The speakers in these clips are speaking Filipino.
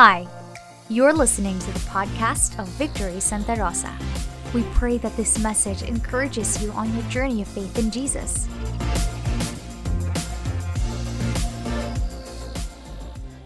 Hi, you're listening to the podcast of Victory Santa Rosa. We pray that this message encourages you on your journey of faith in Jesus.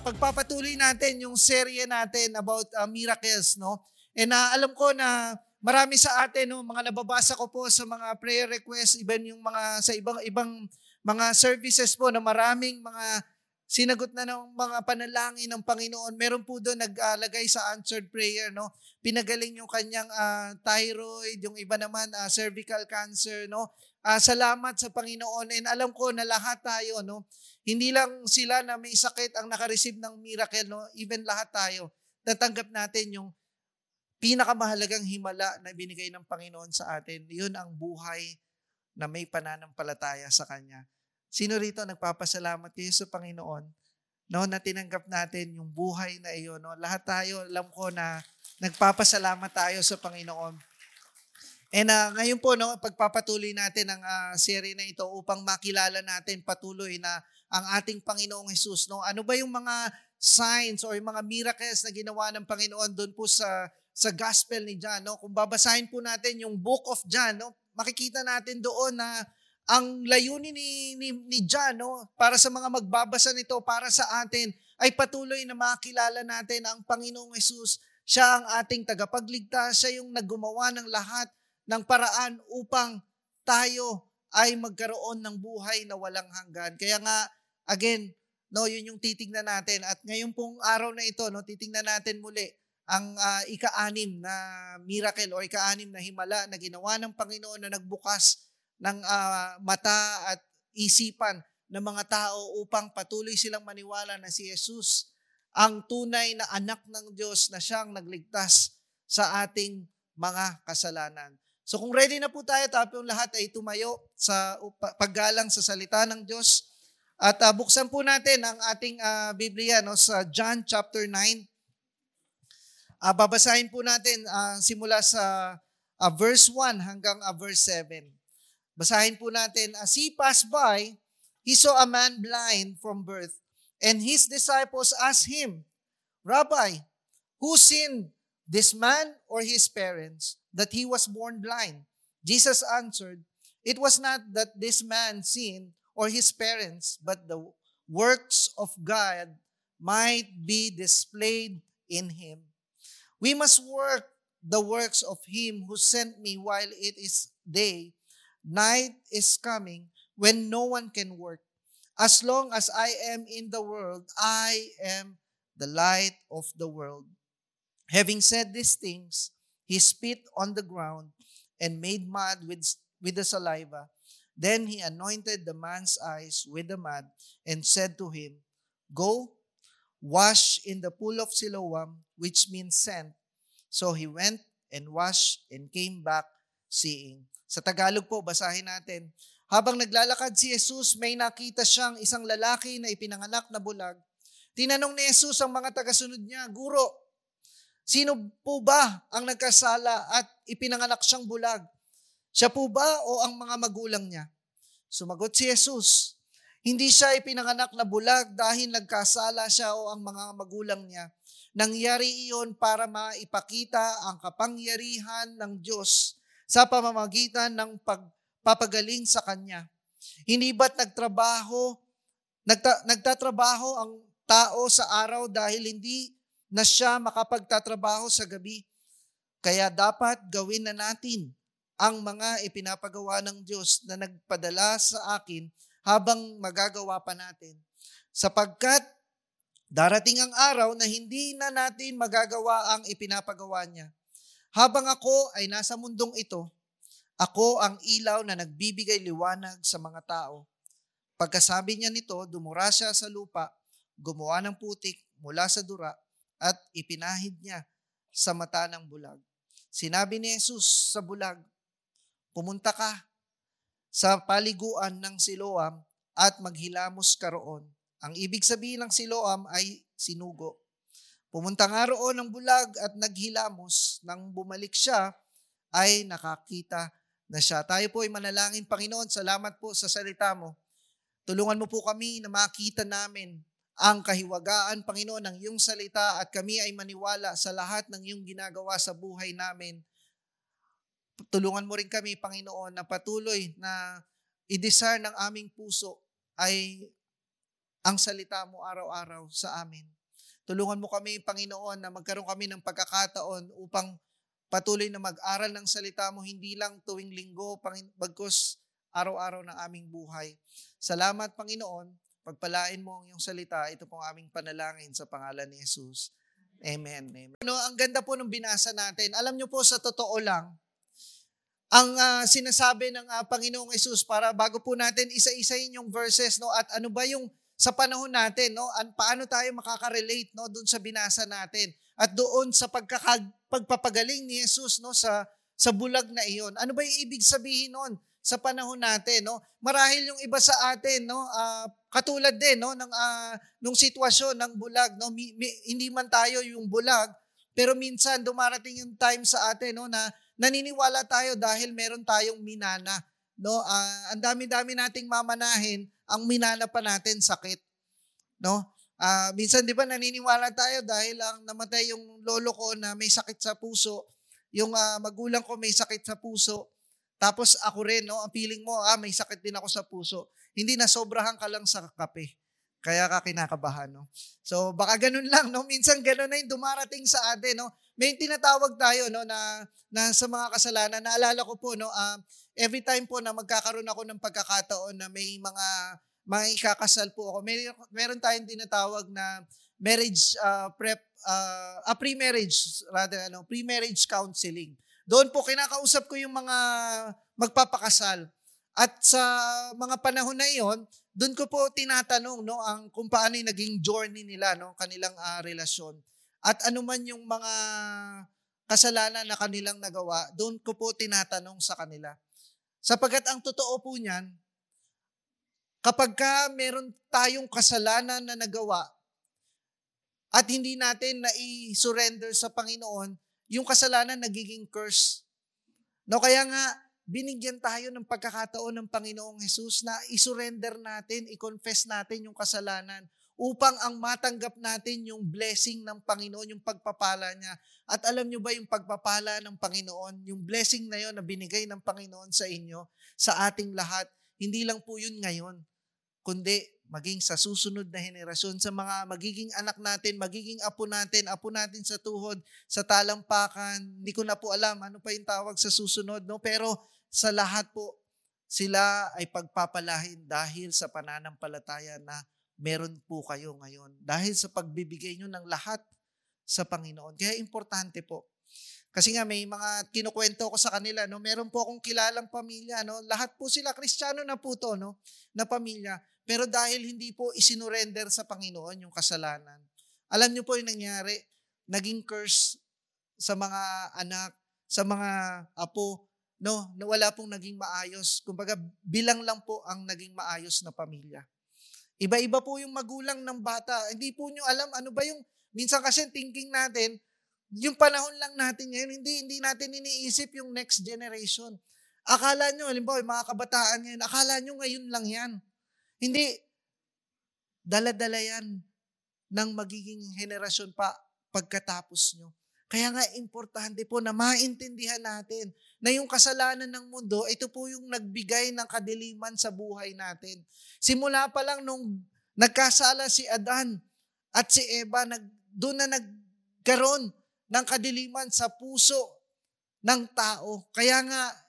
pagpapatuloy natin yung serye natin about uh, miracles, no? And uh, alam ko na marami sa atin, no, mga nababasa ko po sa mga prayer requests, even yung mga sa ibang ibang mga services po na maraming mga sinagot na ng mga panalangin ng Panginoon. Meron po doon naglagay sa answered prayer, no? Pinagaling yung kanyang uh, thyroid, yung iba naman uh, cervical cancer, no? Uh, salamat sa Panginoon. And alam ko na lahat tayo, no? Hindi lang sila na may sakit ang nakareceive ng miracle, no? Even lahat tayo. Natanggap natin yung pinakamahalagang himala na binigay ng Panginoon sa atin. Yun ang buhay na may pananampalataya sa Kanya. Sino rito nagpapasalamat kayo sa Panginoon? No, na tinanggap natin yung buhay na iyon. No? Lahat tayo, alam ko na nagpapasalamat tayo sa Panginoon. And uh, ngayon po, no, pagpapatuloy natin ang uh, serie na ito upang makilala natin patuloy na ang ating Panginoong Jesus. No? Ano ba yung mga signs or yung mga miracles na ginawa ng Panginoon doon po sa sa gospel ni John, no? Kung babasahin po natin yung book of John, no? Makikita natin doon na ang layunin ni, ni, ni John, no? Para sa mga magbabasa nito, para sa atin, ay patuloy na makilala natin ang Panginoong Jesus. Siya ang ating tagapagligtas, siya yung naggumawa ng lahat ng paraan upang tayo ay magkaroon ng buhay na walang hanggan. Kaya nga, again, no, yun yung titingnan natin. At ngayon pong araw na ito, no, titingnan natin muli ang uh, ika-anim na miracle o ika-anim na himala na ginawa ng Panginoon na nagbukas ng uh, mata at isipan ng mga tao upang patuloy silang maniwala na si Jesus ang tunay na anak ng Diyos na siyang nagligtas sa ating mga kasalanan. So kung ready na po tayo, tayo lahat ay tumayo sa paggalang sa salita ng Diyos. At uh, buksan po natin ang ating uh, Biblia no, sa John chapter 9. Uh, babasahin po natin uh, simula sa uh, verse 1 hanggang uh, verse 7. Basahin po natin, As he passed by, he saw a man blind from birth, and his disciples asked him, Rabbi, who sinned, this man or his parents, that he was born blind? Jesus answered, It was not that this man sinned or his parents, but the works of God might be displayed in him. We must work the works of him who sent me while it is day. Night is coming when no one can work. As long as I am in the world, I am the light of the world. Having said these things, he spit on the ground and made mud with, with the saliva. Then he anointed the man's eyes with the mud and said to him, Go wash in the pool of Siloam, which means sent. So he went and washed and came back seeing. Sa Tagalog po, basahin natin. Habang naglalakad si Jesus, may nakita siyang isang lalaki na ipinanganak na bulag. Tinanong ni Jesus ang mga tagasunod niya, Guro, sino po ba ang nagkasala at ipinanganak siyang bulag? Siya po ba o ang mga magulang niya? Sumagot si Jesus, hindi siya ipinanganak na bulag dahil nagkasala siya o ang mga magulang niya. Nangyari iyon para maipakita ang kapangyarihan ng Diyos sa pamamagitan ng pagpapagaling sa Kanya. Hindi ba't nagtrabaho, nagta, nagtatrabaho ang tao sa araw dahil hindi na siya makapagtatrabaho sa gabi? Kaya dapat gawin na natin ang mga ipinapagawa ng Diyos na nagpadala sa akin habang magagawa pa natin. Sapagkat darating ang araw na hindi na natin magagawa ang ipinapagawa niya. Habang ako ay nasa mundong ito, ako ang ilaw na nagbibigay liwanag sa mga tao. Pagkasabi niya nito, dumura siya sa lupa, gumawa ng putik mula sa dura at ipinahid niya sa mata ng bulag. Sinabi ni Jesus sa bulag, pumunta ka sa paliguan ng Siloam at maghilamos ka roon. Ang ibig sabihin ng Siloam ay sinugo. Pumunta nga roon ng bulag at naghilamos. Nang bumalik siya, ay nakakita na siya. Tayo po ay manalangin, Panginoon. Salamat po sa salita mo. Tulungan mo po kami na makita namin ang kahiwagaan, Panginoon, ng iyong salita at kami ay maniwala sa lahat ng iyong ginagawa sa buhay namin. Tulungan mo rin kami, Panginoon, na patuloy na i-desire ng aming puso ay ang salita mo araw-araw sa amin. Tulungan mo kami, Panginoon, na magkaroon kami ng pagkakataon upang patuloy na mag-aral ng salita mo, hindi lang tuwing linggo, bagkus araw-araw ng aming buhay. Salamat, Panginoon. Pagpalain mo ang iyong salita. Ito pong aming panalangin sa pangalan ni Jesus. Amen. Amen. No, ang ganda po ng binasa natin. Alam niyo po sa totoo lang, ang uh, sinasabi ng uh, Panginoong Jesus para bago po natin isa-isahin yung verses no at ano ba yung sa panahon natin no? An paano tayo makaka-relate no? Doon sa binasa natin. At doon sa pagkaka, pagpapagaling ni Jesus no? Sa sa bulag na iyon. Ano ba yung ibig sabihin noon? sa panahon natin, no? Marahil yung iba sa atin, no, uh, katulad din, no, ng uh, nung sitwasyon ng bulag, no, mi, mi, hindi man tayo yung bulag, pero minsan dumarating yung time sa atin, no, na naniniwala tayo dahil meron tayong minana, no? Uh, ang dami-dami nating mamanahin, ang minana pa natin sakit, no? Uh, minsan 'di ba naniniwala tayo dahil ang namatay yung lolo ko na may sakit sa puso, yung uh, magulang ko may sakit sa puso, tapos ako rin, no, ang feeling mo, ah, may sakit din ako sa puso. Hindi na sobrahan ka lang sa kape. Kaya ka kinakabahan, no? So, baka ganun lang, no? Minsan ganun na yung dumarating sa atin, no? May tinatawag tayo, no, na, na sa mga kasalanan. Naalala ko po, no, uh, every time po na magkakaroon ako ng pagkakataon na may mga mga ikakasal po ako, may, meron tayong tinatawag na marriage uh, prep, uh, uh, pre-marriage, rather, ano, pre-marriage counseling. Doon po kinakausap ko yung mga magpapakasal. At sa mga panahon na iyon, doon ko po tinatanong no ang kung paano yung naging journey nila no kanilang uh, relasyon. At ano man yung mga kasalanan na kanilang nagawa, doon ko po tinatanong sa kanila. Sapagat ang totoo po niyan, kapag ka meron tayong kasalanan na nagawa at hindi natin na i-surrender sa Panginoon, yung kasalanan nagiging curse. No, kaya nga, binigyan tayo ng pagkakataon ng Panginoong Jesus na isurrender natin, i-confess natin yung kasalanan upang ang matanggap natin yung blessing ng Panginoon, yung pagpapala niya. At alam nyo ba yung pagpapala ng Panginoon, yung blessing na yon na binigay ng Panginoon sa inyo, sa ating lahat, hindi lang po yun ngayon, kundi maging sa susunod na henerasyon, sa mga magiging anak natin, magiging apo natin, apo natin sa tuhod, sa talampakan, hindi ko na po alam ano pa yung tawag sa susunod, no? Pero sa lahat po, sila ay pagpapalahin dahil sa pananampalataya na meron po kayo ngayon. Dahil sa pagbibigay nyo ng lahat sa Panginoon. Kaya importante po. Kasi nga may mga kinukwento ko sa kanila, no, meron po akong kilalang pamilya, no. Lahat po sila Kristiyano na po to, no, na pamilya. Pero dahil hindi po isinurrender sa Panginoon yung kasalanan, alam niyo po yung nangyari, naging curse sa mga anak, sa mga apo, no, na wala pong naging maayos. Kumbaga, bilang lang po ang naging maayos na pamilya. Iba-iba po yung magulang ng bata. Hindi po nyo alam ano ba yung, minsan kasi thinking natin, yung panahon lang natin ngayon, hindi, hindi natin iniisip yung next generation. Akala nyo, halimbawa, yung mga kabataan ngayon, akala nyo ngayon lang yan. Hindi. Daladala yan ng magiging henerasyon pa pagkatapos nyo. Kaya nga importante po na maintindihan natin na yung kasalanan ng mundo, ito po yung nagbigay ng kadiliman sa buhay natin. Simula pa lang nung nagkasala si Adan at si Eva, nag, doon na nagkaroon ng kadiliman sa puso ng tao. Kaya nga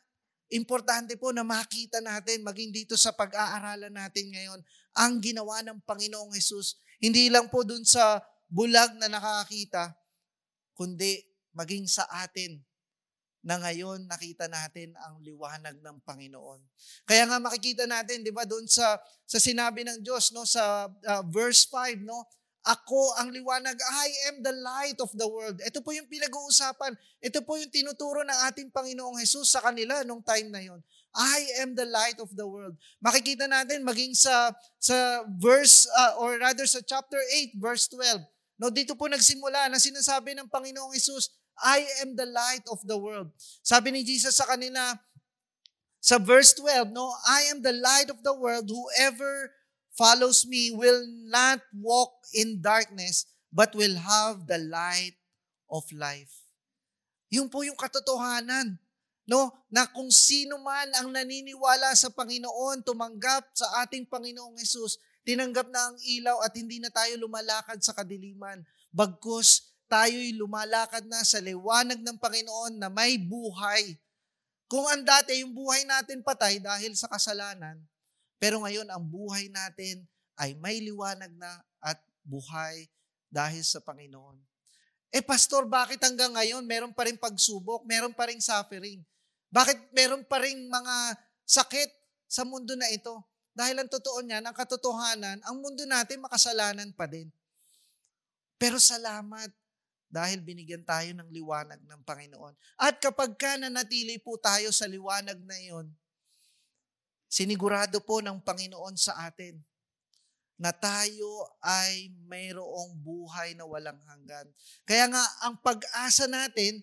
Importante po na makita natin, maging dito sa pag-aaralan natin ngayon, ang ginawa ng Panginoong Yesus. Hindi lang po dun sa bulag na nakakita, kundi maging sa atin na ngayon nakita natin ang liwanag ng Panginoon. Kaya nga makikita natin, 'di ba, doon sa sa sinabi ng Diyos no sa uh, verse 5 no, ako ang liwanag. I am the light of the world. Ito po yung pinag-uusapan. Ito po yung tinuturo ng ating Panginoong Jesus sa kanila nung time na yon. I am the light of the world. Makikita natin maging sa sa verse uh, or rather sa chapter 8 verse 12. No, dito po nagsimula na sinasabi ng Panginoong Jesus, I am the light of the world. Sabi ni Jesus sa kanila sa verse 12, no, I am the light of the world. Whoever follows me will not walk in darkness, but will have the light of life. Yun po yung katotohanan. No, na kung sino man ang naniniwala sa Panginoon, tumanggap sa ating Panginoong Hesus, tinanggap na ang ilaw at hindi na tayo lumalakad sa kadiliman. Bagkus, tayo'y lumalakad na sa liwanag ng Panginoon na may buhay. Kung ang dati yung buhay natin patay dahil sa kasalanan, pero ngayon ang buhay natin ay may liwanag na at buhay dahil sa Panginoon. Eh pastor, bakit hanggang ngayon meron pa rin pagsubok, meron pa rin suffering? Bakit meron pa rin mga sakit sa mundo na ito? Dahil ang totoo niyan, ang katotohanan, ang mundo natin makasalanan pa din. Pero salamat dahil binigyan tayo ng liwanag ng Panginoon. At kapag ka nanatili po tayo sa liwanag na iyon, sinigurado po ng Panginoon sa atin na tayo ay mayroong buhay na walang hanggan. Kaya nga, ang pag-asa natin,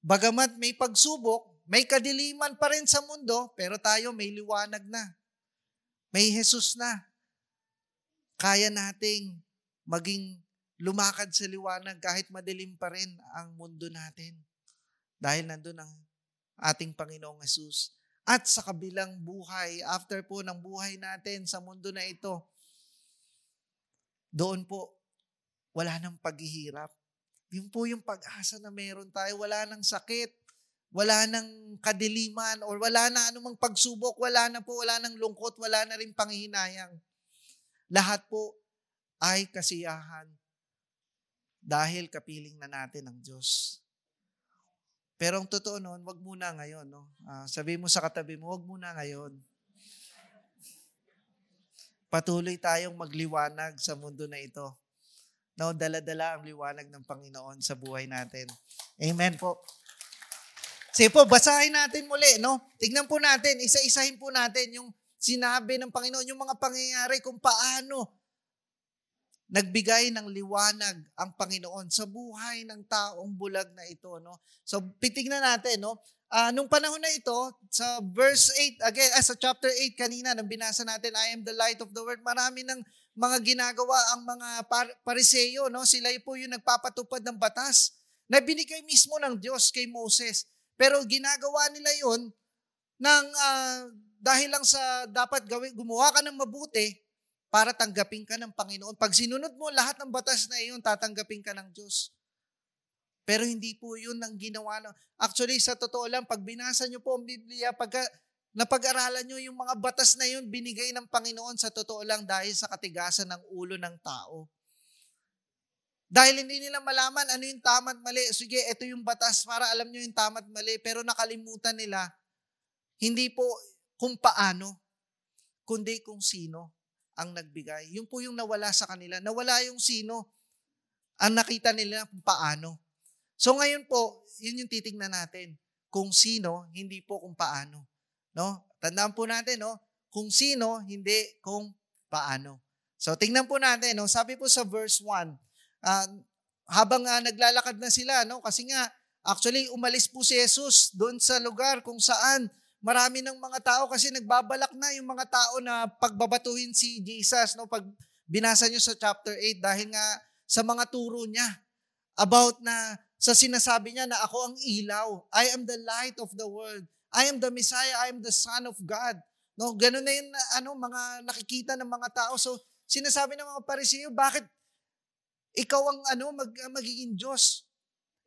bagamat may pagsubok, may kadiliman pa rin sa mundo, pero tayo may liwanag na. May Jesus na. Kaya nating maging lumakad sa liwanag kahit madilim pa rin ang mundo natin. Dahil nandun ang ating Panginoong Jesus. At sa kabilang buhay, after po ng buhay natin sa mundo na ito, doon po, wala nang paghihirap. Yun po yung pag-asa na meron tayo. Wala nang sakit, wala nang kadiliman or wala na anumang pagsubok, wala na po, wala nang lungkot, wala na rin panghihinayang. Lahat po ay kasiyahan dahil kapiling na natin ng Diyos. Pero ang totoo noon, wag muna ngayon. No? Uh, sabi mo sa katabi mo, wag muna ngayon. Patuloy tayong magliwanag sa mundo na ito. No, dala-dala ang liwanag ng Panginoon sa buhay natin. Amen po. Sige po, basahin natin muli, no? Tignan po natin, isa-isahin po natin yung sinabi ng Panginoon, yung mga pangyayari kung paano nagbigay ng liwanag ang Panginoon sa buhay ng taong bulag na ito, no? So, pitignan natin, no? Uh, nung panahon na ito, sa verse 8, again, uh, sa chapter 8 kanina, nang binasa natin, I am the light of the world, marami ng mga ginagawa ang mga par- pariseyo, no? Sila po yung nagpapatupad ng batas na binigay mismo ng Diyos kay Moses. Pero ginagawa nila yon ng uh, dahil lang sa dapat gawin, gumawa ka ng mabuti para tanggapin ka ng Panginoon. Pag sinunod mo lahat ng batas na iyon, tatanggapin ka ng Diyos. Pero hindi po yun ang ginawa. No. Actually, sa totoo lang, pag binasa nyo po ang Biblia, pag napag-aralan nyo yung mga batas na yun, binigay ng Panginoon sa totoo lang dahil sa katigasan ng ulo ng tao. Dahil hindi nila malaman ano yung tama at mali. Sige, ito yung batas para alam nyo yung tama at mali. Pero nakalimutan nila, hindi po kung paano, kundi kung sino ang nagbigay. Yung po yung nawala sa kanila. Nawala yung sino. Ang nakita nila kung paano. So ngayon po, yun yung titingnan natin. Kung sino, hindi po kung paano. No? Tandaan po natin, no? Kung sino, hindi kung paano. So tingnan po natin, no? Sabi po sa verse 1, uh, habang uh, naglalakad na sila, no? Kasi nga, actually, umalis po si Jesus doon sa lugar kung saan marami ng mga tao kasi nagbabalak na yung mga tao na pagbabatuhin si Jesus, no? Pag binasa nyo sa chapter 8 dahil nga sa mga turo niya about na sa sinasabi niya na ako ang ilaw. I am the light of the world. I am the Messiah. I am the Son of God. No, ganun na yung ano, mga nakikita ng mga tao. So, sinasabi ng mga parisiyo, bakit ikaw ang ano, mag, magiging Diyos.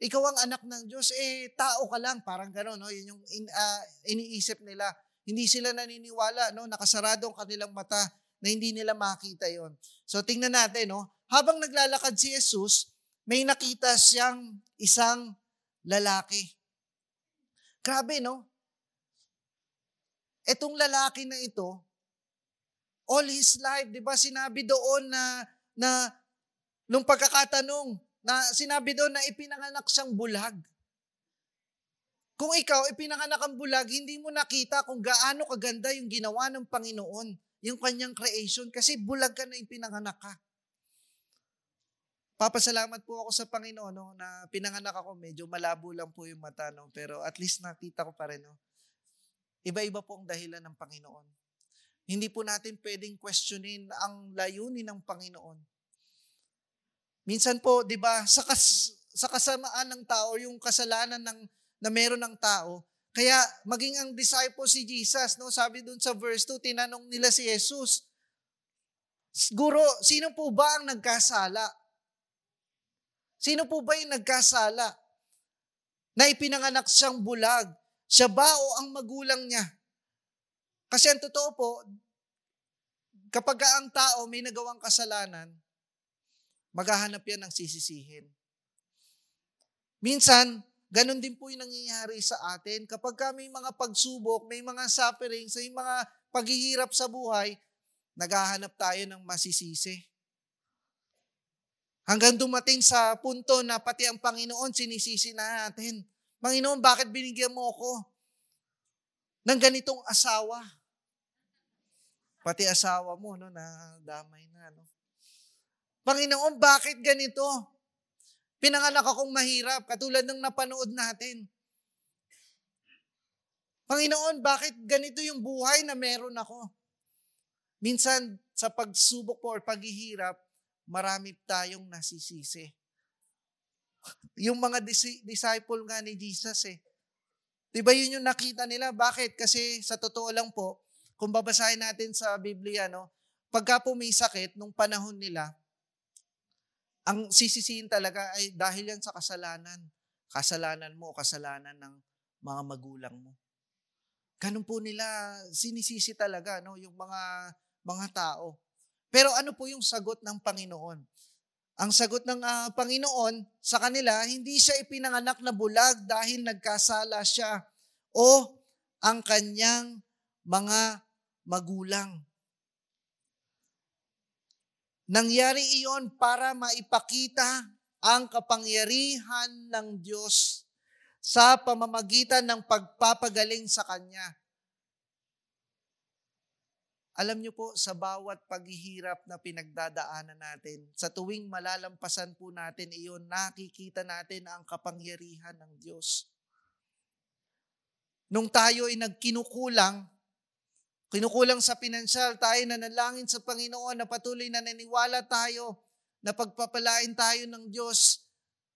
Ikaw ang anak ng Diyos. Eh, tao ka lang. Parang gano'n, no? Yun yung in, uh, iniisip nila. Hindi sila naniniwala, no? Nakasarado ang kanilang mata na hindi nila makita yon. So, tingnan natin, no? Habang naglalakad si Jesus, may nakita siyang isang lalaki. Grabe, no? Etong lalaki na ito, all his life, di ba sinabi doon na, na nung pagkakatanong na sinabi doon na ipinanganak siyang bulag. Kung ikaw ipinanganak ang bulag, hindi mo nakita kung gaano kaganda yung ginawa ng Panginoon, yung kanyang creation, kasi bulag ka na ipinanganak ka. Papasalamat po ako sa Panginoon no, na pinanganak ako, medyo malabo lang po yung mata, no, pero at least nakita ko pa rin. No. Iba-iba po ang dahilan ng Panginoon. Hindi po natin pwedeng questionin ang layunin ng Panginoon. Minsan po, 'di ba, sa kas, sa kasamaan ng tao, yung kasalanan ng na meron ng tao, kaya maging ang disciple si Jesus, no? Sabi dun sa verse 2, tinanong nila si Jesus, Guro, sino po ba ang nagkasala? Sino po ba yung nagkasala? Na ipinanganak siyang bulag. Siya ba o ang magulang niya? Kasi ang totoo po, kapag ang tao may nagawang kasalanan, maghahanap yan ng sisisihin. Minsan, ganun din po yung nangyayari sa atin. Kapag may mga pagsubok, may mga sufferings, may mga paghihirap sa buhay, naghahanap tayo ng masisisi. Hanggang dumating sa punto na pati ang Panginoon sinisisi na natin. Panginoon, bakit binigyan mo ako ng ganitong asawa? Pati asawa mo, no, na damay na, no. Panginoon, bakit ganito? Pinanganak akong mahirap, katulad ng napanood natin. Panginoon, bakit ganito yung buhay na meron ako? Minsan, sa pagsubok po or paghihirap, marami tayong nasisisi. Yung mga dis- disciple nga ni Jesus eh. Diba yun yung nakita nila? Bakit? Kasi sa totoo lang po, kung babasahin natin sa Biblia, no, pagka po may sakit, nung panahon nila, ang sisisihin talaga ay dahil yan sa kasalanan. Kasalanan mo o kasalanan ng mga magulang mo. Ganun po nila sinisisi talaga no yung mga mga tao. Pero ano po yung sagot ng Panginoon? Ang sagot ng uh, Panginoon sa kanila, hindi siya ipinanganak na bulag dahil nagkasala siya o ang kanyang mga magulang. Nangyari iyon para maipakita ang kapangyarihan ng Diyos sa pamamagitan ng pagpapagaling sa Kanya. Alam niyo po, sa bawat paghihirap na pinagdadaanan natin, sa tuwing malalampasan po natin iyon, nakikita natin ang kapangyarihan ng Diyos. Nung tayo ay nagkinukulang, Kinukulang sa pinansyal, tayo na nalangin sa Panginoon na patuloy na naniwala tayo na pagpapalain tayo ng Diyos.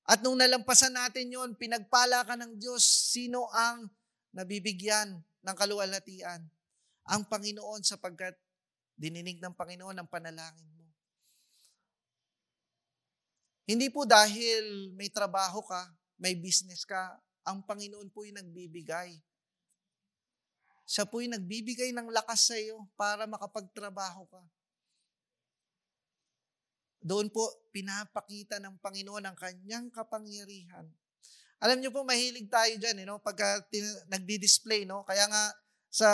At nung nalampasan natin yon, pinagpala ka ng Diyos, sino ang nabibigyan ng kaluwalhatian? Ang Panginoon sapagkat dininig ng Panginoon ang panalangin mo. Hindi po dahil may trabaho ka, may business ka, ang Panginoon po yung nagbibigay. Siya po'y nagbibigay ng lakas sa iyo para makapagtrabaho ka. Doon po, pinapakita ng Panginoon ang kanyang kapangyarihan. Alam niyo po, mahilig tayo dyan, you know, pagka tin- nagdi-display, no? Kaya nga, sa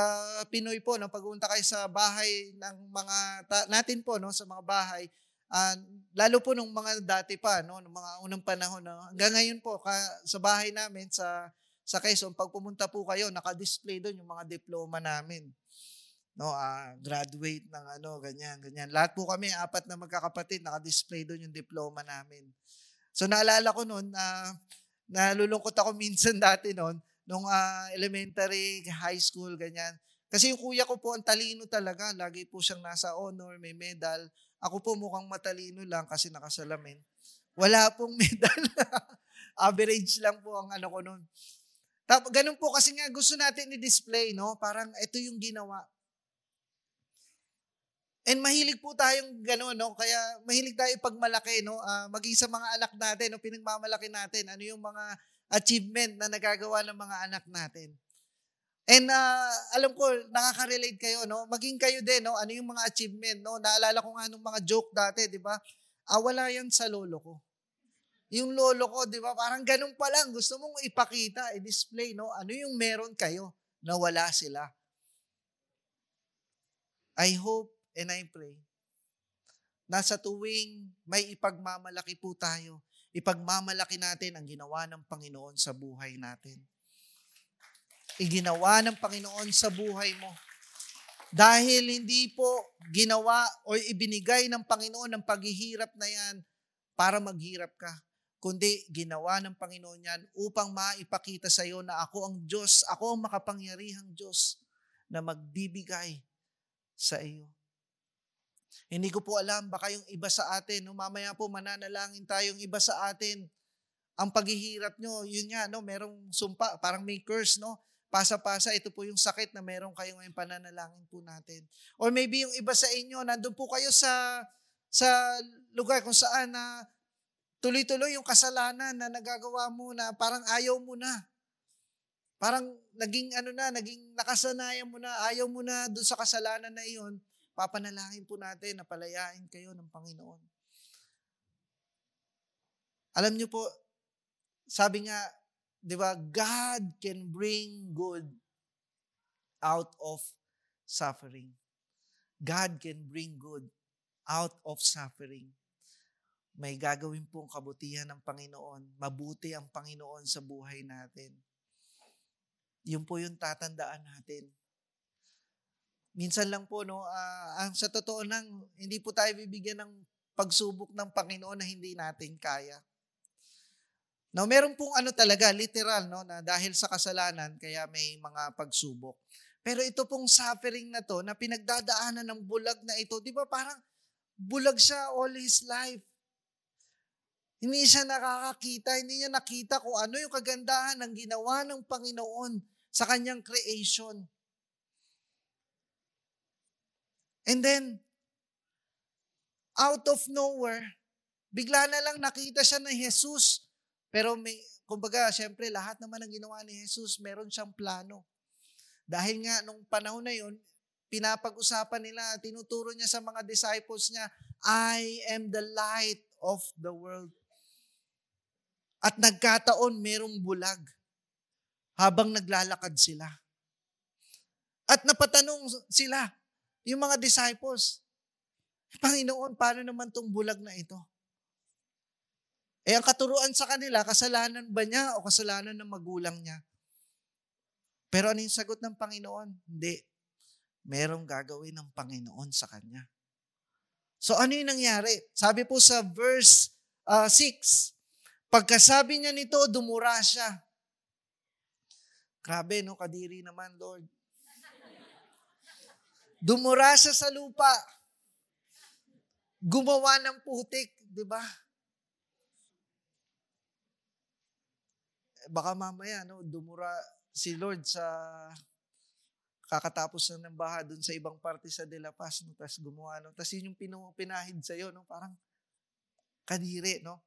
Pinoy po, no, pag kayo sa bahay ng mga, ta- natin po, no, sa mga bahay, uh, lalo po nung mga dati pa, no, nung mga unang panahon, no, hanggang ngayon po, ka, sa bahay namin, sa sa Quezon, pag pumunta po kayo, naka-display doon yung mga diploma namin. No, uh, graduate ng ano, ganyan, ganyan. Lahat po kami, apat na magkakapatid, naka-display doon yung diploma namin. So naalala ko noon, uh, nalulungkot ako minsan dati noon, nung uh, elementary, high school, ganyan. Kasi yung kuya ko po ang talino talaga. Lagi po siyang nasa honor, may medal. Ako po mukhang matalino lang kasi nakasalamin. Wala pong medal. Average lang po ang ano ko noon. Tapos, ganun po kasi nga gusto natin i-display, no? Parang ito yung ginawa. And mahilig po tayong gano'n, no? Kaya mahilig tayo pagmalaki, no? Uh, maging sa mga anak natin, no? Pinagmamalaki natin. Ano yung mga achievement na nagagawa ng mga anak natin. And uh, alam ko, nakaka-relate kayo, no? Maging kayo din, no? Ano yung mga achievement, no? Naalala ko nga nung mga joke dati, di ba? Ah, wala yan sa lolo ko. Yung lolo ko, di ba? Parang ganun pa lang. Gusto mong ipakita, i-display, no? Ano yung meron kayo na wala sila? I hope and I pray na sa tuwing may ipagmamalaki po tayo, ipagmamalaki natin ang ginawa ng Panginoon sa buhay natin. Iginawa ng Panginoon sa buhay mo. Dahil hindi po ginawa o ibinigay ng Panginoon ng paghihirap na yan para maghirap ka kundi ginawa ng Panginoon yan upang maipakita sa iyo na ako ang Diyos, ako ang makapangyarihang Diyos na magbibigay sa iyo. Hindi ko po alam, baka yung iba sa atin, no, mamaya po mananalangin tayong iba sa atin. Ang paghihirap nyo, yun nga, no, merong sumpa, parang may curse, no? Pasa-pasa, ito po yung sakit na meron kayo ngayong pananalangin po natin. Or maybe yung iba sa inyo, nandun po kayo sa sa lugar kung saan na tuloy-tuloy yung kasalanan na nagagawa mo na parang ayaw mo na. Parang naging ano na, naging nakasanayan mo na, ayaw mo na doon sa kasalanan na iyon, papanalangin po natin na palayain kayo ng Panginoon. Alam niyo po, sabi nga, di ba, God can bring good out of suffering. God can bring good out of suffering. May gagawin pong kabutihan ng Panginoon. Mabuti ang Panginoon sa buhay natin. Yun po yung tatandaan natin. Minsan lang po, no, uh, ang sa totoo nang, hindi po tayo bibigyan ng pagsubok ng Panginoon na hindi natin kaya. Now, meron pong ano talaga, literal, no, na dahil sa kasalanan, kaya may mga pagsubok. Pero ito pong suffering na to, na pinagdadaanan ng bulag na ito, di ba parang bulag siya all his life. Hindi siya nakakakita, hindi niya nakita kung ano yung kagandahan ng ginawa ng Panginoon sa kanyang creation. And then, out of nowhere, bigla na lang nakita siya ng Jesus. Pero may, kumbaga, syempre, lahat naman ng ginawa ni Jesus, meron siyang plano. Dahil nga, nung panahon na yun, pinapag-usapan nila, tinuturo niya sa mga disciples niya, I am the light of the world. At nagkataon, merong bulag habang naglalakad sila. At napatanong sila, yung mga disciples, Panginoon, paano naman tong bulag na ito? Eh, ang katuruan sa kanila, kasalanan ba niya o kasalanan ng magulang niya? Pero ano yung sagot ng Panginoon? Hindi. Merong gagawin ng Panginoon sa kanya. So ano yung nangyari? Sabi po sa verse uh, ah, 6, pagkasabi niya nito, dumura siya. Grabe, no? Kadiri naman, Lord. Dumura siya sa lupa. Gumawa ng putik, di ba? Baka mamaya, no, dumura si Lord sa kakatapos na ng baha doon sa ibang parte sa De La Paz, no, tapos gumawa, no, tapos yun yung pinahid sa'yo, no, parang kadiri, no?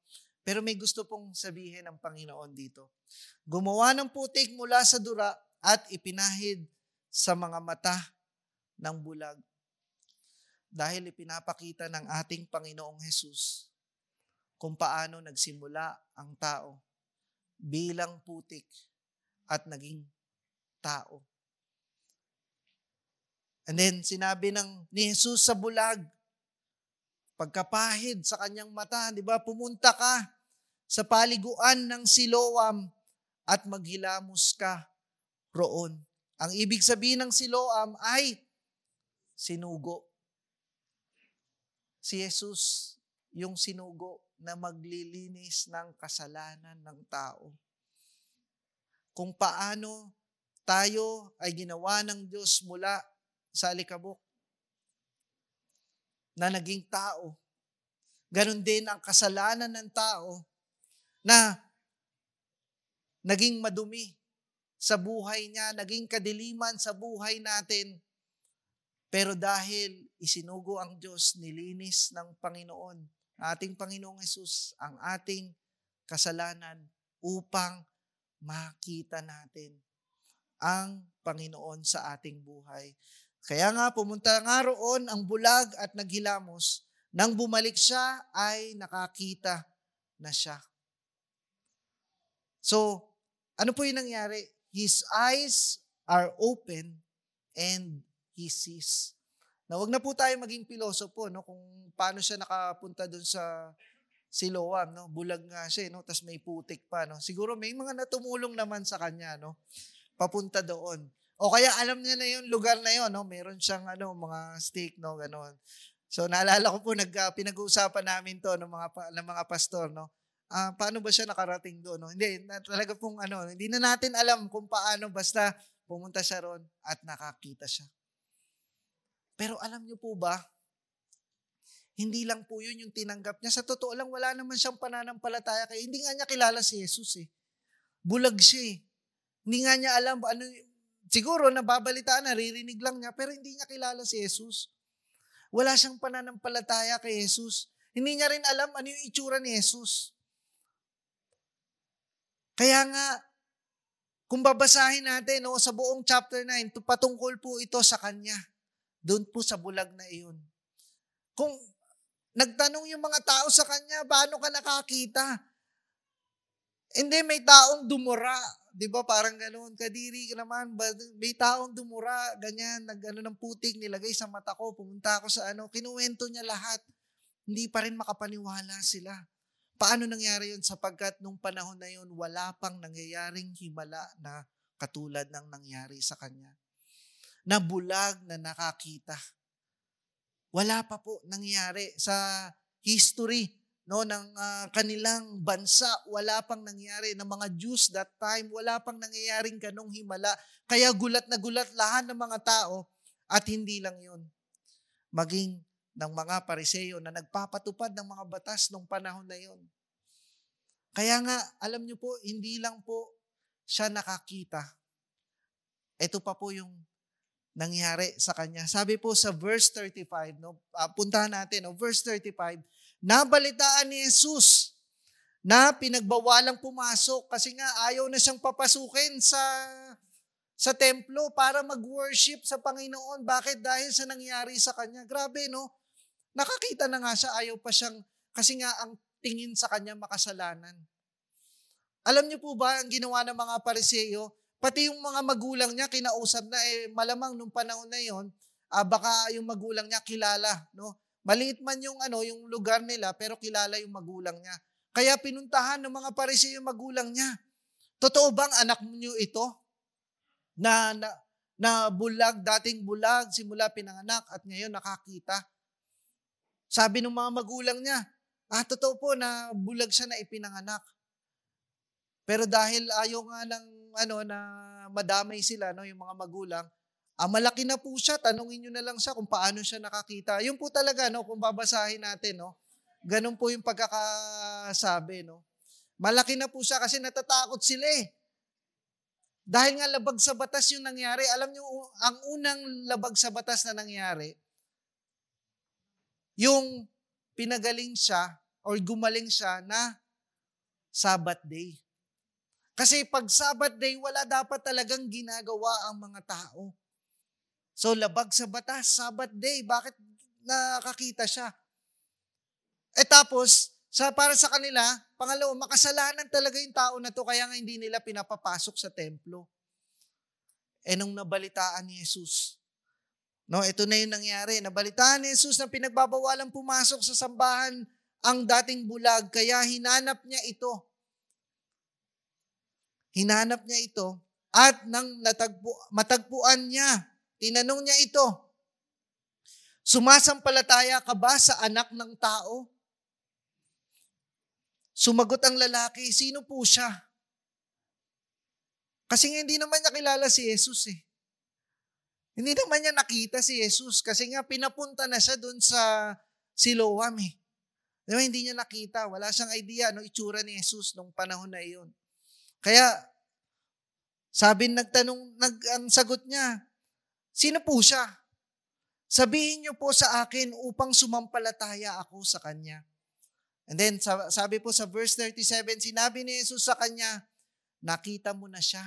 Pero may gusto pong sabihin ng Panginoon dito. Gumawa ng putik mula sa dura at ipinahid sa mga mata ng bulag. Dahil ipinapakita ng ating Panginoong Hesus kung paano nagsimula ang tao bilang putik at naging tao. And then sinabi ng ni Jesus sa bulag, pagkapahid sa kanyang mata, di ba, pumunta ka sa paliguan ng Siloam at maghilamos ka roon. Ang ibig sabihin ng Siloam ay sinugo. Si Jesus yung sinugo na maglilinis ng kasalanan ng tao. Kung paano tayo ay ginawa ng Diyos mula sa alikabok na naging tao. Ganon din ang kasalanan ng tao na naging madumi sa buhay niya, naging kadiliman sa buhay natin pero dahil isinugo ang Diyos, nilinis ng Panginoon, ating Panginoong Yesus, ang ating kasalanan upang makita natin ang Panginoon sa ating buhay. Kaya nga, pumunta nga roon ang bulag at naghilamos. Nang bumalik siya, ay nakakita na siya. So, ano po yung nangyari? His eyes are open and he sees. Na wag na po tayo maging pilosopo no? Kung paano siya nakapunta doon sa Siloam no? Bulag nga siya no? Tas may putik pa no? Siguro may mga natumulong naman sa kanya no? Papunta doon. O kaya alam niya na yung lugar na yon no? Meron siyang ano mga steak no? Ganon. So naalala ko po nag uh, pinag-uusapan namin to ng mga ng mga pastor no uh, paano ba siya nakarating doon no hindi na, talaga pong ano hindi na natin alam kung paano basta pumunta siya ron at nakakita siya Pero alam niyo po ba, hindi lang po yun yung tinanggap niya. Sa totoo lang, wala naman siyang pananampalataya kaya hindi nga niya kilala si Jesus eh. Bulag siya eh. Hindi nga niya alam, ano, siguro nababalitaan, naririnig lang niya, pero hindi niya kilala si Jesus. Wala siyang pananampalataya kay Jesus. Hindi niya rin alam ano yung itsura ni Jesus. Kaya nga, kung babasahin natin no, sa buong chapter 9, patungkol po ito sa Kanya. Doon po sa bulag na iyon. Kung nagtanong yung mga tao sa Kanya, paano ka nakakita? Hindi, may taong dumura. Di ba? Parang ganoon. Kadiri ka naman. May taong dumura. Ganyan. Nag, ano, ng putik. Nilagay sa mata ko. Pumunta ako sa ano. Kinuwento niya lahat. Hindi pa rin makapaniwala sila. Paano nangyari yun? Sapagkat nung panahon na yun, wala pang nangyayaring himala na katulad ng nangyari sa kanya na bulag na nakakita. Wala pa po nangyari sa history no ng uh, kanilang bansa wala pang nangyari ng mga Jews that time wala pang nangyayaring ganong himala kaya gulat na gulat lahat ng mga tao at hindi lang yun maging ng mga pariseo na nagpapatupad ng mga batas nung panahon na yon kaya nga alam niyo po hindi lang po siya nakakita ito pa po yung nangyari sa kanya. Sabi po sa verse 35, no, uh, puntahan natin, no, verse 35, nabalitaan ni Jesus na pinagbawalang pumasok kasi nga ayaw na siyang papasukin sa sa templo para mag-worship sa Panginoon. Bakit? Dahil sa nangyari sa kanya. Grabe, no? Nakakita na nga siya, ayaw pa siyang, kasi nga ang tingin sa kanya makasalanan. Alam niyo po ba ang ginawa ng mga pariseyo? Pati yung mga magulang niya, kinausap na, eh, malamang nung panahon na yon, ah, baka yung magulang niya kilala, no? Maliit man yung ano, yung lugar nila, pero kilala yung magulang niya. Kaya pinuntahan ng mga parisi yung magulang niya. Totoo bang anak niyo ito? Na, na, na bulag, dating bulag, simula pinanganak at ngayon nakakita. Sabi ng mga magulang niya, ah, totoo po na bulag siya na ipinanganak. Pero dahil ayaw nga ng ano na madamay sila no yung mga magulang, ah, malaki na po siya, tanungin niyo na lang siya kung paano siya nakakita. Yun po talaga no kung babasahin natin no. Ganun po yung pagkakasabi no. Malaki na po siya kasi natatakot sila eh. Dahil nga labag sa batas yung nangyari, alam niyo ang unang labag sa batas na nangyari, yung pinagaling siya or gumaling siya na Sabbath day. Kasi pag Sabbath day, wala dapat talagang ginagawa ang mga tao. So labag sa batas, Sabbath day, bakit nakakita siya? E tapos, sa, para sa kanila, pangalawa, makasalanan talaga yung tao na to, kaya nga hindi nila pinapapasok sa templo. E nung nabalitaan ni Jesus, no, ito na yung nangyari, nabalitaan ni Jesus na pinagbabawalan pumasok sa sambahan ang dating bulag, kaya hinanap niya ito Hinanap niya ito at nang natagpo, matagpuan niya, tinanong niya ito, Sumasampalataya ka ba sa anak ng tao? Sumagot ang lalaki, sino po siya? Kasi hindi naman niya kilala si Jesus eh. Hindi naman niya nakita si Jesus kasi nga pinapunta na siya doon sa Siloam eh. Diba, hindi niya nakita. Wala siyang idea no itsura ni Jesus nung panahon na iyon. Kaya, sabi nagtanong, nag, ang sagot niya, sino po siya? Sabihin niyo po sa akin upang sumampalataya ako sa Kanya. And then, sabi po sa verse 37, sinabi ni Jesus sa Kanya, nakita mo na siya.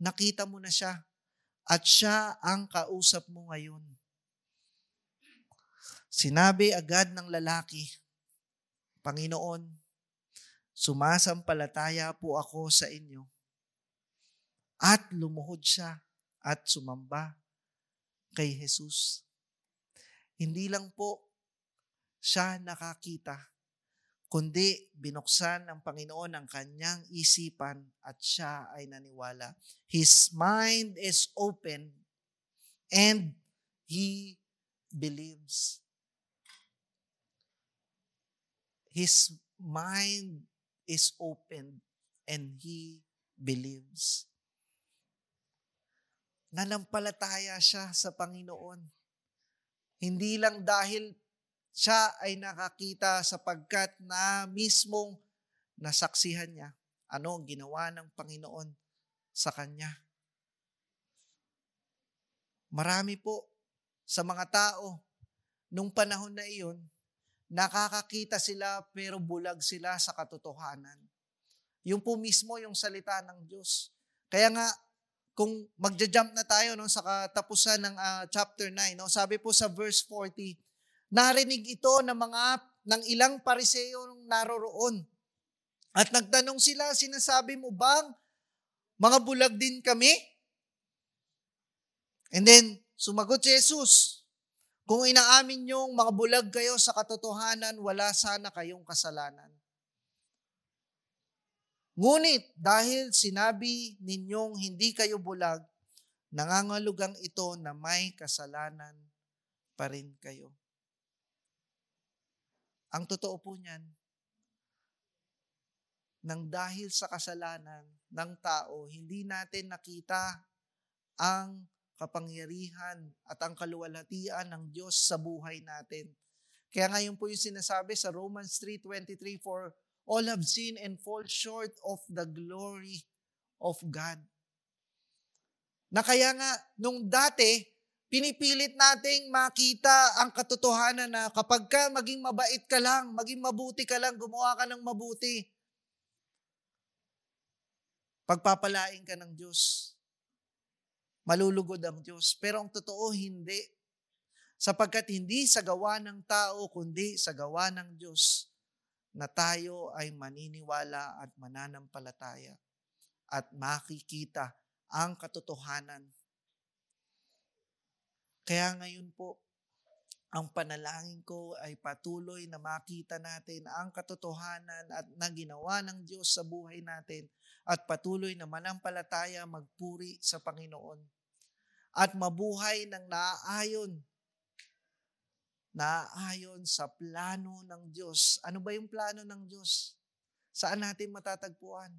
Nakita mo na siya. At siya ang kausap mo ngayon. Sinabi agad ng lalaki, Panginoon, Sumasampalataya po ako sa inyo. At lumuhod siya at sumamba kay Jesus. Hindi lang po siya nakakita, kundi binuksan ng Panginoon ang kanyang isipan at siya ay naniwala. His mind is open and he believes. His mind is opened and he believes. nanampalataya siya sa Panginoon. Hindi lang dahil siya ay nakakita sapagkat na mismong nasaksihan niya ano ang ginawa ng Panginoon sa kanya. Marami po sa mga tao nung panahon na iyon, nakakakita sila pero bulag sila sa katotohanan. Yung po mismo yung salita ng Diyos. Kaya nga, kung magja-jump na tayo no, sa katapusan ng uh, chapter 9, no, sabi po sa verse 40, narinig ito ng mga ng ilang pariseo nung naroroon. At nagtanong sila, sinasabi mo bang mga bulag din kami? And then, sumagot si Jesus, kung inaamin niyong mga bulag kayo sa katotohanan, wala sana kayong kasalanan. Ngunit dahil sinabi ninyong hindi kayo bulag, nangangalugang ito na may kasalanan pa rin kayo. Ang totoo po niyan, nang dahil sa kasalanan ng tao, hindi natin nakita ang kapangyarihan at ang kaluwalhatian ng Diyos sa buhay natin. Kaya ngayon po yung sinasabi sa Romans 3.23, For all have sinned and fall short of the glory of God. Na kaya nga, nung dati, pinipilit nating makita ang katotohanan na kapag ka maging mabait ka lang, maging mabuti ka lang, gumawa ka ng mabuti, Pagpapalain ka ng Diyos. Malulugod ang Diyos. Pero ang totoo, hindi. Sapagkat hindi sa gawa ng tao, kundi sa gawa ng Diyos na tayo ay maniniwala at mananampalataya at makikita ang katotohanan. Kaya ngayon po, ang panalangin ko ay patuloy na makita natin ang katotohanan at na ginawa ng Diyos sa buhay natin at patuloy na manampalataya magpuri sa Panginoon at mabuhay ng naaayon naaayon sa plano ng Diyos. Ano ba yung plano ng Diyos? Saan natin matatagpuan?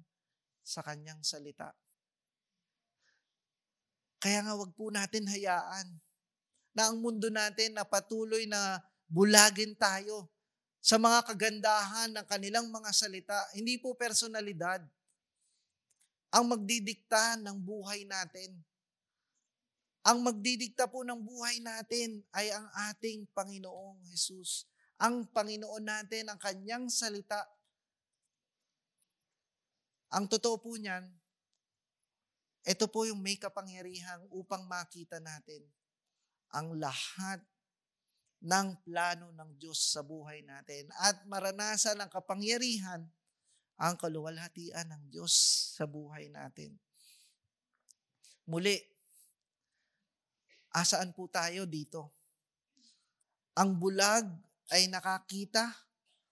Sa kanyang salita. Kaya nga wag po natin hayaan na ang mundo natin na patuloy na bulagin tayo sa mga kagandahan ng kanilang mga salita. Hindi po personalidad ang magdidikta ng buhay natin. Ang magdidikta po ng buhay natin ay ang ating Panginoong Jesus. Ang Panginoon natin, ang kanyang salita. Ang totoo po niyan, ito po yung may kapangyarihan upang makita natin ang lahat ng plano ng Diyos sa buhay natin at maranasan ang kapangyarihan ang kaluwalhatian ng Diyos sa buhay natin. Muli, asaan po tayo dito? Ang bulag ay nakakita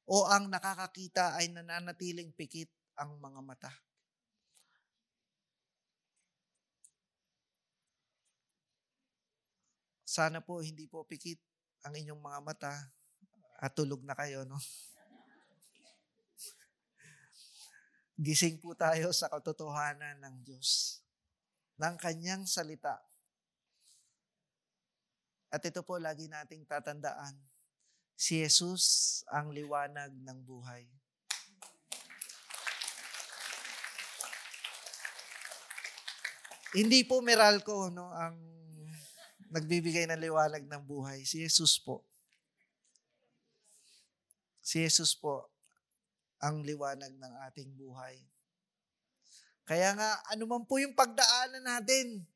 o ang nakakakita ay nananatiling pikit ang mga mata. Sana po hindi po pikit ang inyong mga mata at tulog na kayo, no? Gising po tayo sa katotohanan ng Diyos, ng kanyang salita. At ito po lagi nating tatandaan, si Jesus ang liwanag ng buhay. Hindi po Meralco no, ang nagbibigay ng liwanag ng buhay. Si Jesus po. Si Jesus po ang liwanag ng ating buhay. Kaya nga, ano man po yung pagdaanan natin,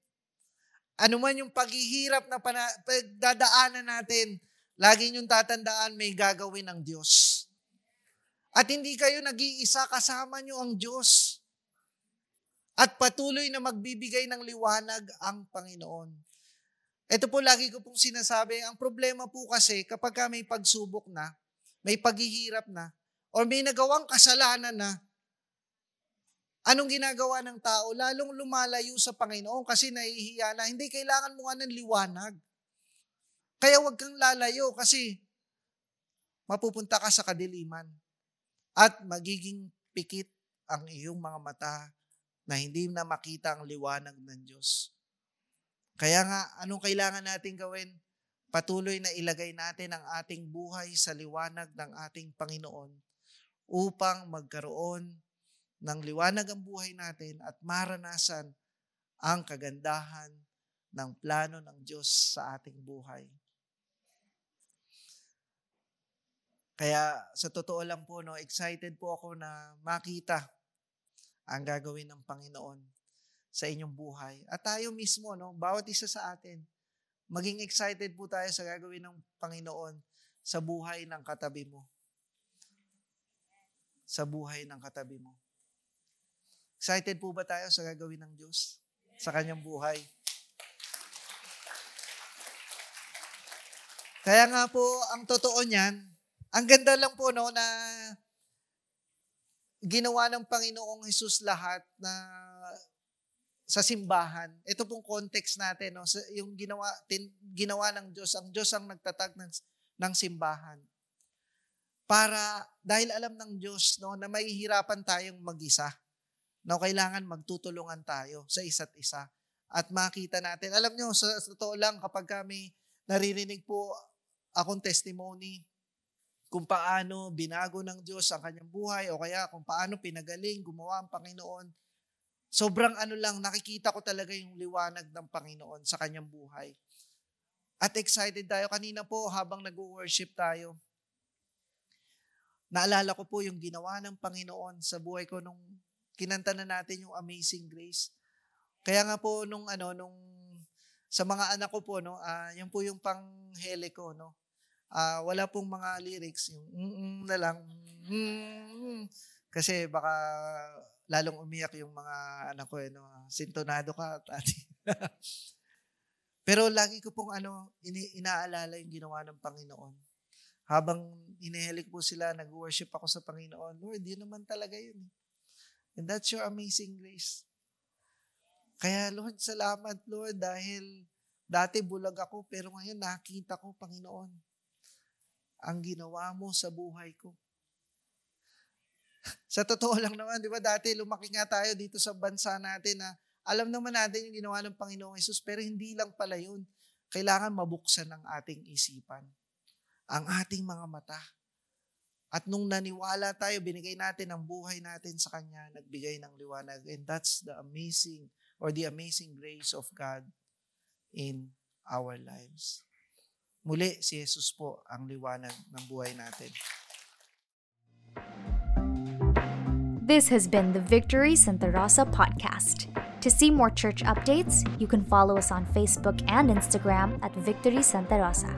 ano man yung paghihirap na pana- pagdadaanan natin, lagi yung tatandaan may gagawin ng Diyos. At hindi kayo nag-iisa, kasama nyo ang Diyos. At patuloy na magbibigay ng liwanag ang Panginoon. Ito po lagi ko pong sinasabi, ang problema po kasi kapag ka may pagsubok na, may paghihirap na, or may nagawang kasalanan na, anong ginagawa ng tao? Lalong lumalayo sa Panginoon kasi nahihiya na, hindi kailangan mo nga ng liwanag. Kaya huwag kang lalayo kasi mapupunta ka sa kadiliman at magiging pikit ang iyong mga mata na hindi na makita ang liwanag ng Diyos. Kaya nga, anong kailangan natin gawin? Patuloy na ilagay natin ang ating buhay sa liwanag ng ating Panginoon upang magkaroon ng liwanag ang buhay natin at maranasan ang kagandahan ng plano ng Diyos sa ating buhay. Kaya sa totoo lang po, no, excited po ako na makita ang gagawin ng Panginoon sa inyong buhay. At tayo mismo, no, bawat isa sa atin, maging excited po tayo sa gagawin ng Panginoon sa buhay ng katabi mo. Sa buhay ng katabi mo. Excited po ba tayo sa gagawin ng Diyos sa kanyang buhay? Kaya nga po, ang totoo niyan, ang ganda lang po no na ginawa ng Panginoong Hesus lahat na sa simbahan. Ito pong context natin, no? yung ginawa, tin, ginawa ng Diyos. Ang Diyos ang nagtatag ng, ng simbahan. Para, dahil alam ng Diyos no, na mahihirapan tayong mag-isa. No, kailangan magtutulungan tayo sa isa't isa. At makita natin. Alam nyo, sa, sa totoo lang, kapag kami naririnig po akong testimony kung paano binago ng Diyos ang kanyang buhay o kaya kung paano pinagaling, gumawa ang Panginoon. Sobrang ano lang, nakikita ko talaga yung liwanag ng Panginoon sa kanyang buhay. At excited tayo. Kanina po, habang nag-worship tayo, naalala ko po yung ginawa ng Panginoon sa buhay ko nung kinanta na natin yung Amazing Grace. Kaya nga po nung ano nung sa mga anak ko po no, uh, yan po yung panghele ko no uh, wala pong mga lyrics, yung mm na lang, mm kasi baka lalong umiyak yung mga anak ko, eh, no? sintonado ka, ati. Pero lagi ko pong ano, ini- inaalala yung ginawa ng Panginoon. Habang inihelik po sila, nag-worship ako sa Panginoon, Lord, yun naman talaga yun. Eh. And that's your amazing grace. Kaya Lord, salamat Lord dahil dati bulag ako pero ngayon nakita ko Panginoon ang ginawa mo sa buhay ko. sa totoo lang naman, di ba dati lumaki nga tayo dito sa bansa natin na alam naman natin yung ginawa ng Panginoong Yesus, pero hindi lang pala yun. Kailangan mabuksan ang ating isipan, ang ating mga mata. At nung naniwala tayo, binigay natin ang buhay natin sa Kanya, nagbigay ng liwanag. And that's the amazing or the amazing grace of God in our lives. Muli, si Jesus po ang liwanag ng buhay natin. This has been the Victory Santa Rosa podcast. To see more church updates, you can follow us on Facebook and Instagram at Victory Santa Rosa.